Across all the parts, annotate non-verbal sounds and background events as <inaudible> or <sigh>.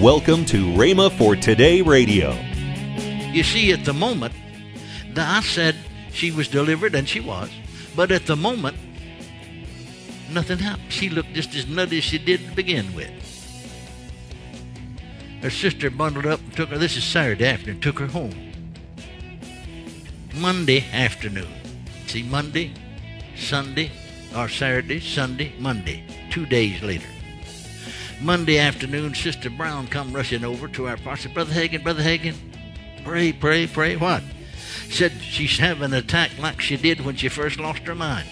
Welcome to Rhema for Today Radio. You see, at the moment, I said she was delivered, and she was. But at the moment, nothing happened. She looked just as nutty as she did to begin with. Her sister bundled up and took her, this is Saturday afternoon, took her home. Monday afternoon. See, Monday, Sunday, or Saturday, Sunday, Monday, two days later. Monday afternoon, Sister Brown come rushing over to our pastor, Brother Hagin, Brother Hagin, pray, pray, pray. What? Said she's having an attack like she did when she first lost her mind.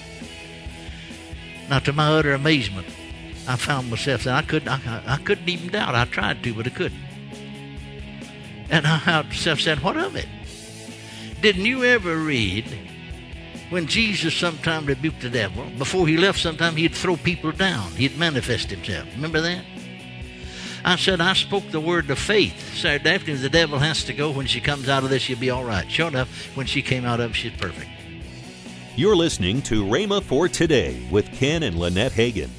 Now, to my utter amazement, I found myself saying I couldn't, I, I couldn't even doubt. I tried to, but I couldn't. And I myself saying, "What of it? Didn't you ever read when Jesus sometime rebuked the devil? Before he left, sometime he'd throw people down. He'd manifest himself. Remember that? I said, I spoke the word of faith. Saturday afternoon, the devil has to go. When she comes out of this, she'll be all right. Sure enough, when she came out of it, she's perfect. You're listening to Rhema for Today with Ken and Lynette Hagin.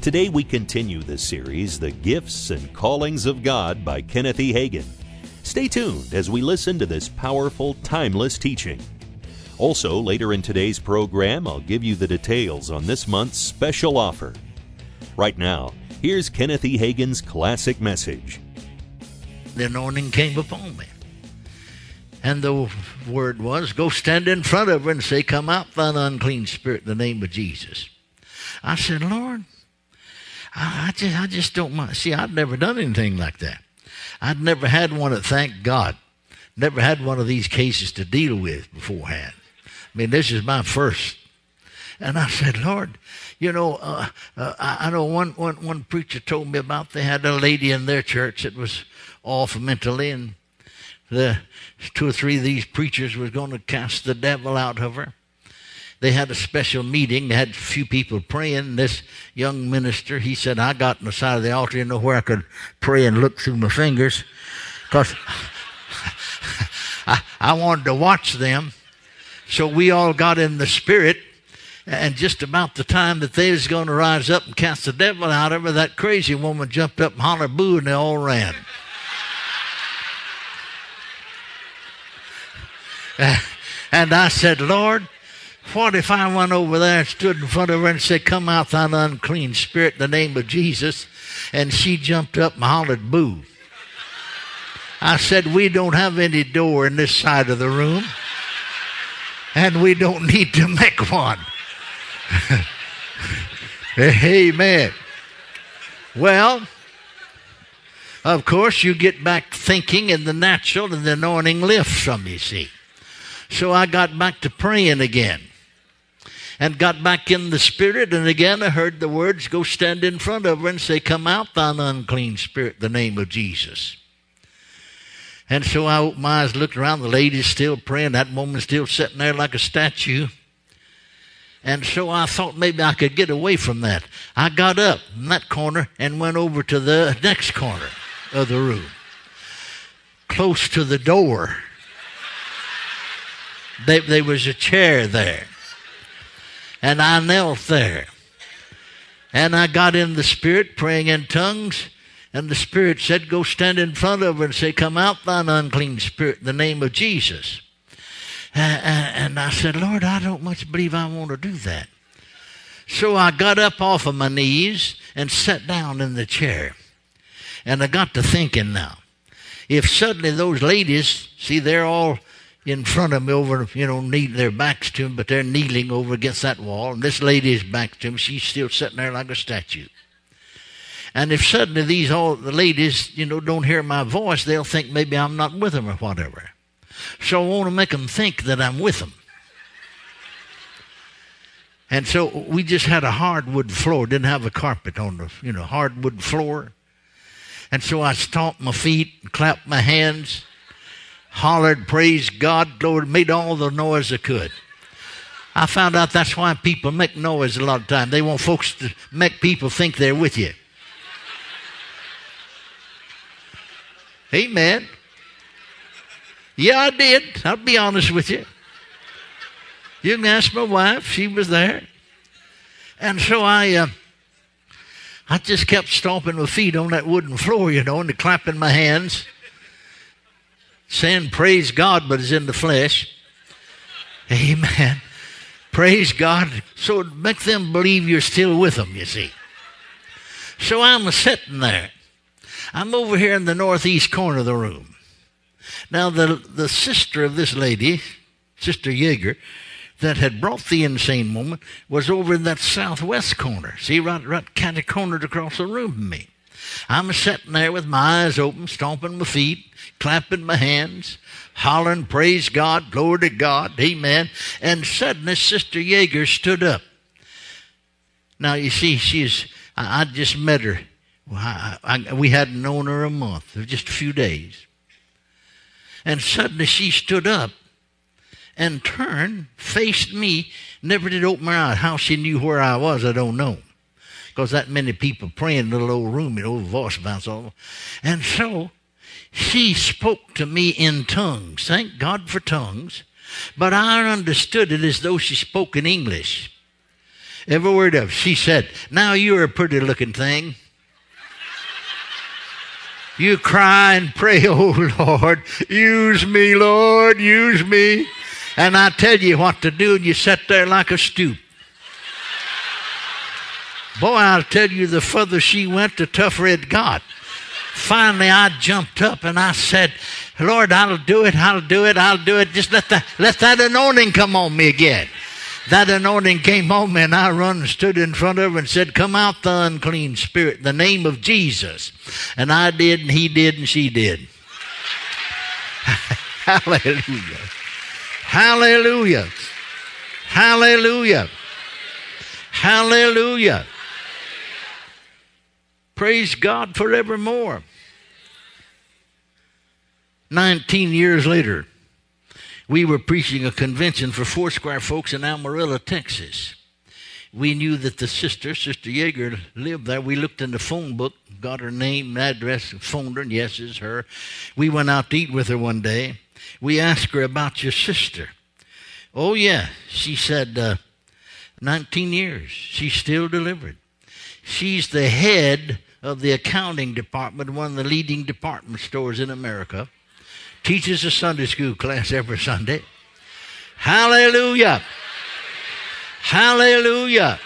Today we continue the series, The Gifts and Callings of God by Kenneth E. Hagin. Stay tuned as we listen to this powerful, timeless teaching. Also, later in today's program, I'll give you the details on this month's special offer. Right now, Here's Kenneth E. Hagin's classic message. The anointing came upon me. And the word was, Go stand in front of her and say, Come out, thine unclean spirit, in the name of Jesus. I said, Lord, I, just, I just don't mind. See, I'd never done anything like that. I'd never had one thank God, never had one of these cases to deal with beforehand. I mean, this is my first. And I said, Lord, you know, uh, uh, I know one, one, one preacher told me about they had a lady in their church that was off mentally, and the two or three of these preachers was going to cast the devil out of her. They had a special meeting. They had a few people praying. This young minister, he said, I got on the side of the altar, you know, where I could pray and look through my fingers, because <laughs> I, I wanted to watch them. So we all got in the spirit and just about the time that they was going to rise up and cast the devil out of her, that crazy woman jumped up and hollered boo, and they all ran. <laughs> and I said, Lord, what if I went over there and stood in front of her and said, Come out, thou unclean spirit, in the name of Jesus? And she jumped up and hollered boo. I said, We don't have any door in this side of the room, and we don't need to make one. <laughs> Amen. Well, of course, you get back thinking in the natural, and the anointing lifts from you, see. So I got back to praying again and got back in the spirit. And again, I heard the words go stand in front of her and say, Come out, thine unclean spirit, the name of Jesus. And so I opened my eyes, looked around. The lady's still praying. That woman's still sitting there like a statue. And so I thought maybe I could get away from that. I got up in that corner and went over to the next corner of the room, close to the door. They, there was a chair there. And I knelt there. And I got in the Spirit, praying in tongues. And the Spirit said, Go stand in front of her and say, Come out, thine unclean spirit, in the name of Jesus. And I said, Lord, I don't much believe I want to do that. So I got up off of my knees and sat down in the chair. And I got to thinking now. If suddenly those ladies, see, they're all in front of me over, you know, knee, their backs to them, but they're kneeling over against that wall. And this lady is back to him. She's still sitting there like a statue. And if suddenly these all the ladies, you know, don't hear my voice, they'll think maybe I'm not with them or whatever. So I want to make them think that I'm with them. And so we just had a hardwood floor, didn't have a carpet on the, you know, hardwood floor. And so I stomped my feet, and clapped my hands, hollered, praise God, Lord, made all the noise I could. I found out that's why people make noise a lot of time. They want folks to make people think they're with you. Amen. Yeah, I did. I'll be honest with you. You can ask my wife. She was there. And so I, uh, I just kept stomping my feet on that wooden floor, you know, and clapping my hands, saying, Praise God, but it's in the flesh. Amen. Praise God. So make them believe you're still with them, you see. So I'm sitting there. I'm over here in the northeast corner of the room. Now, the, the sister of this lady, Sister Yeager, that had brought the insane woman was over in that southwest corner. See, right, right kind of cornered across the room from me. I'm sitting there with my eyes open, stomping my feet, clapping my hands, hollering, praise God, glory to God, amen. And suddenly Sister Yeager stood up. Now, you see, she's, I, I just met her. I, I, we hadn't known her a month, just a few days. And suddenly she stood up and turned, faced me, never did open her eyes. How she knew where I was, I don't know. Because that many people praying in the little old room, you know, voice bounce all. And so she spoke to me in tongues. Thank God for tongues. But I understood it as though she spoke in English. Every word of it. She said, Now you're a pretty looking thing. You cry and pray, <laughs> oh Lord, use me, Lord, use me. And I tell you what to do, and you sit there like a stoop. Boy, I'll tell you, the further she went, the tougher it got. Finally, I jumped up and I said, Lord, I'll do it, I'll do it, I'll do it. Just let, the, let that anointing come on me again. That anointing came on me, and I run and stood in front of her and said, Come out, the unclean spirit, in the name of Jesus. And I did, and he did, and she did. <laughs> Hallelujah. Hallelujah. Hallelujah. Hallelujah. Praise God forevermore. 19 years later, we were preaching a convention for Foursquare folks in Amarillo, Texas. We knew that the sister, Sister Yeager, lived there. We looked in the phone book, got her name, address, phoned her, and yes, it's her. We went out to eat with her one day. We asked her about your sister. Oh, yeah. She said, uh, 19 years. She's still delivered. She's the head of the accounting department, one of the leading department stores in America. Teaches a Sunday school class every Sunday. Hallelujah. Hallelujah.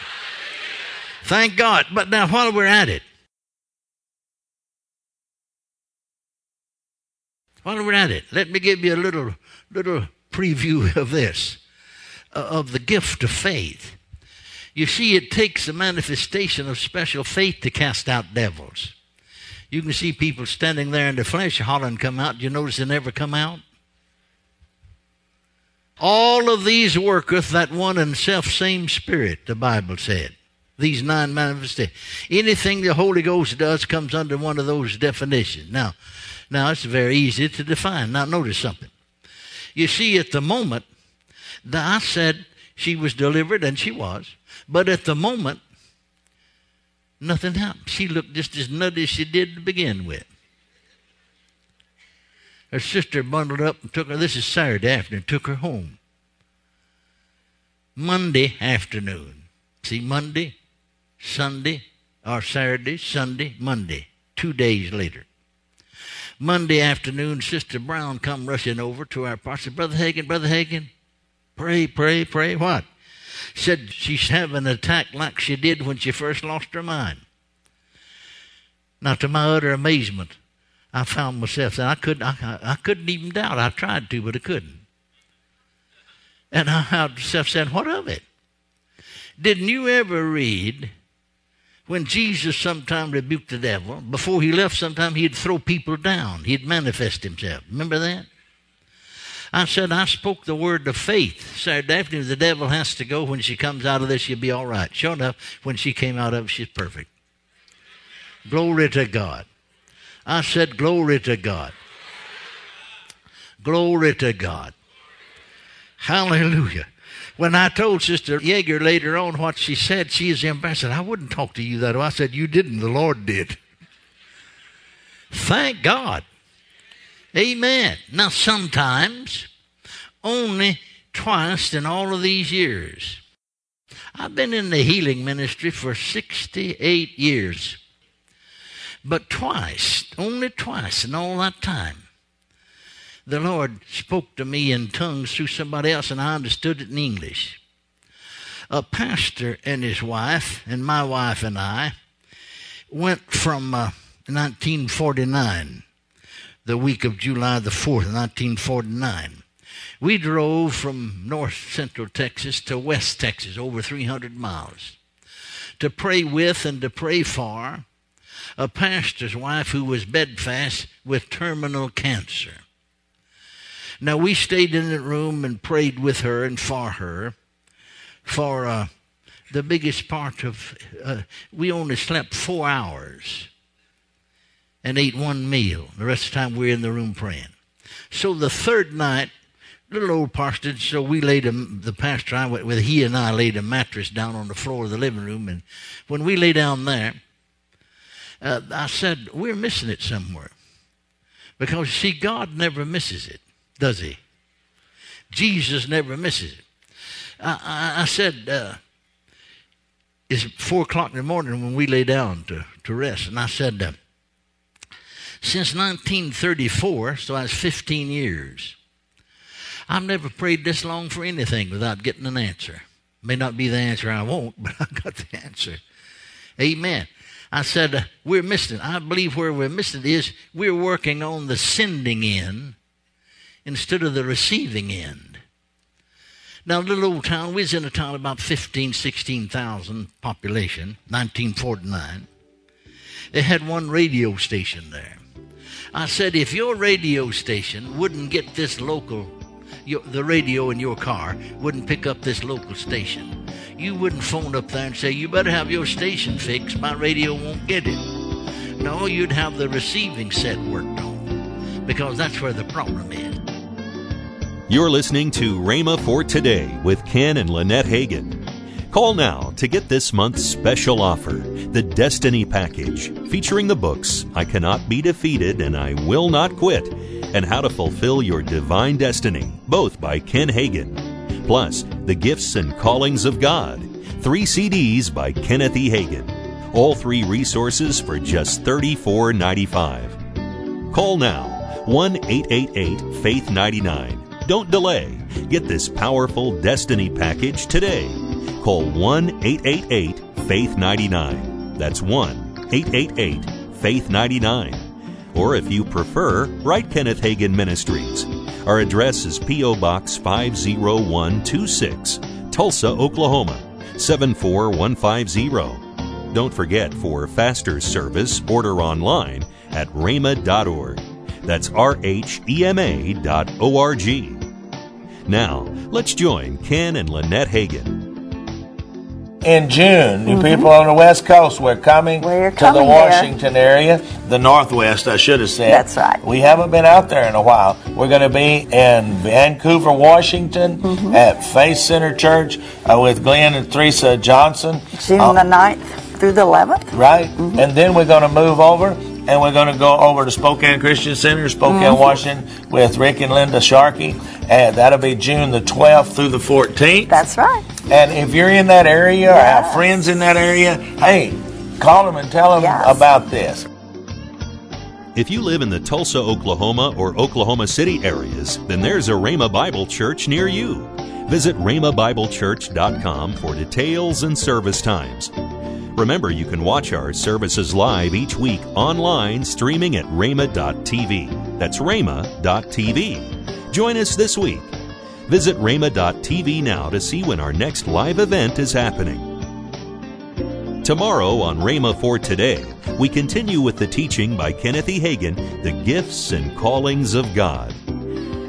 Thank God. But now, while we're at it, While we're at it, let me give you a little, little preview <laughs> of this, uh, of the gift of faith. You see, it takes a manifestation of special faith to cast out devils. You can see people standing there in the flesh hollering, come out. Do you notice they never come out? All of these worketh that one and self same spirit, the Bible said. These nine manifestations. Anything the Holy Ghost does comes under one of those definitions. Now, now, it's very easy to define. Now, notice something. You see, at the moment, I said she was delivered, and she was. But at the moment, nothing happened. She looked just as nutty as she did to begin with. Her sister bundled up and took her, this is Saturday afternoon, took her home. Monday afternoon. See, Monday, Sunday, or Saturday, Sunday, Monday, two days later. Monday afternoon, Sister Brown come rushing over to our pastor. Brother Hagin, Brother Hagin, pray, pray, pray. What? Said she's having an attack like she did when she first lost her mind. Now, to my utter amazement, I found myself saying I couldn't, I, I couldn't even doubt. I tried to, but I couldn't. And I found myself saying, "What of it? Didn't you ever read when Jesus sometime rebuked the devil, before he left, sometime he'd throw people down. He'd manifest himself. Remember that? I said, I spoke the word of faith. Saturday afternoon, the devil has to go. When she comes out of this, she'll be all right. Sure enough, when she came out of it, she's perfect. Glory to God. I said, Glory to God. Glory to God. Hallelujah. When I told Sister Yeager later on what she said, she is embarrassed. I wouldn't talk to you that way. I said, You didn't, the Lord did. Thank God. Amen. Now, sometimes, only twice in all of these years, I've been in the healing ministry for 68 years. But twice, only twice in all that time, the Lord spoke to me in tongues through somebody else, and I understood it in English. A pastor and his wife, and my wife and I, went from uh, 1949, the week of July the 4th, 1949. We drove from north central Texas to west Texas, over 300 miles, to pray with and to pray for a pastor's wife who was bedfast with terminal cancer. Now, we stayed in the room and prayed with her and for her for uh, the biggest part of, uh, we only slept four hours and ate one meal. The rest of the time we were in the room praying. So the third night, little old parsonage, so we laid a, the pastor, I went with he and I laid a mattress down on the floor of the living room. And when we lay down there, uh, I said, We're missing it somewhere. Because, see, God never misses it, does He? Jesus never misses it. I, I, I said, uh, It's four o'clock in the morning when we lay down to, to rest. And I said, uh, Since 1934, so that's 15 years, I've never prayed this long for anything without getting an answer. May not be the answer I want, <laughs> but I got the answer. Amen. I said, uh, we're missing. I believe where we're missing is we're working on the sending end instead of the receiving end. Now, little old town, we was in a town about 15, 16,000 population, 1949. They had one radio station there. I said, if your radio station wouldn't get this local, your, the radio in your car wouldn't pick up this local station, you wouldn't phone up there and say, You better have your station fixed, my radio won't get it. No, you'd have the receiving set worked on because that's where the problem is. You're listening to Rhema for Today with Ken and Lynette Hagin. Call now to get this month's special offer, the Destiny Package, featuring the books I Cannot Be Defeated and I Will Not Quit, and How to Fulfill Your Divine Destiny, both by Ken Hagin plus The Gifts and Callings of God, three CDs by Kenneth E. Hagin. All three resources for just $34.95. Call now 1 888 Faith 99. Don't delay. Get this powerful Destiny package today. Call 1 888 Faith 99. That's 1 888 Faith 99. Or if you prefer, write Kenneth Hagin Ministries. Our address is P.O. Box 50126, Tulsa, Oklahoma 74150. Don't forget for faster service, order online at rhema.org. That's R H E M A dot O R G. Now, let's join Ken and Lynette Hagin in June. You mm-hmm. people on the West Coast, we're coming we're to the Washington there. area, the Northwest, I should have said. That's right. We haven't been out there in a while. We're going to be in Vancouver, Washington mm-hmm. at Faith Center Church uh, with Glenn and Teresa Johnson. June uh, the 9th through the 11th. Right. Mm-hmm. And then we're going to move over and we're going to go over to Spokane Christian Center, Spokane, mm-hmm. Washington, with Rick and Linda Sharkey. And that'll be June the 12th through the 14th. That's right. And if you're in that area yes. or have friends in that area, hey, call them and tell them yes. about this. If you live in the Tulsa, Oklahoma or Oklahoma City areas, then there's a Rhema Bible Church near you. Visit rhemabiblechurch.com for details and service times. Remember, you can watch our services live each week online streaming at rhema.tv. That's rhema.tv. Join us this week. Visit rhema.tv now to see when our next live event is happening. Tomorrow on Rhema for Today, we continue with the teaching by Kenneth E. Hagin, The Gifts and Callings of God.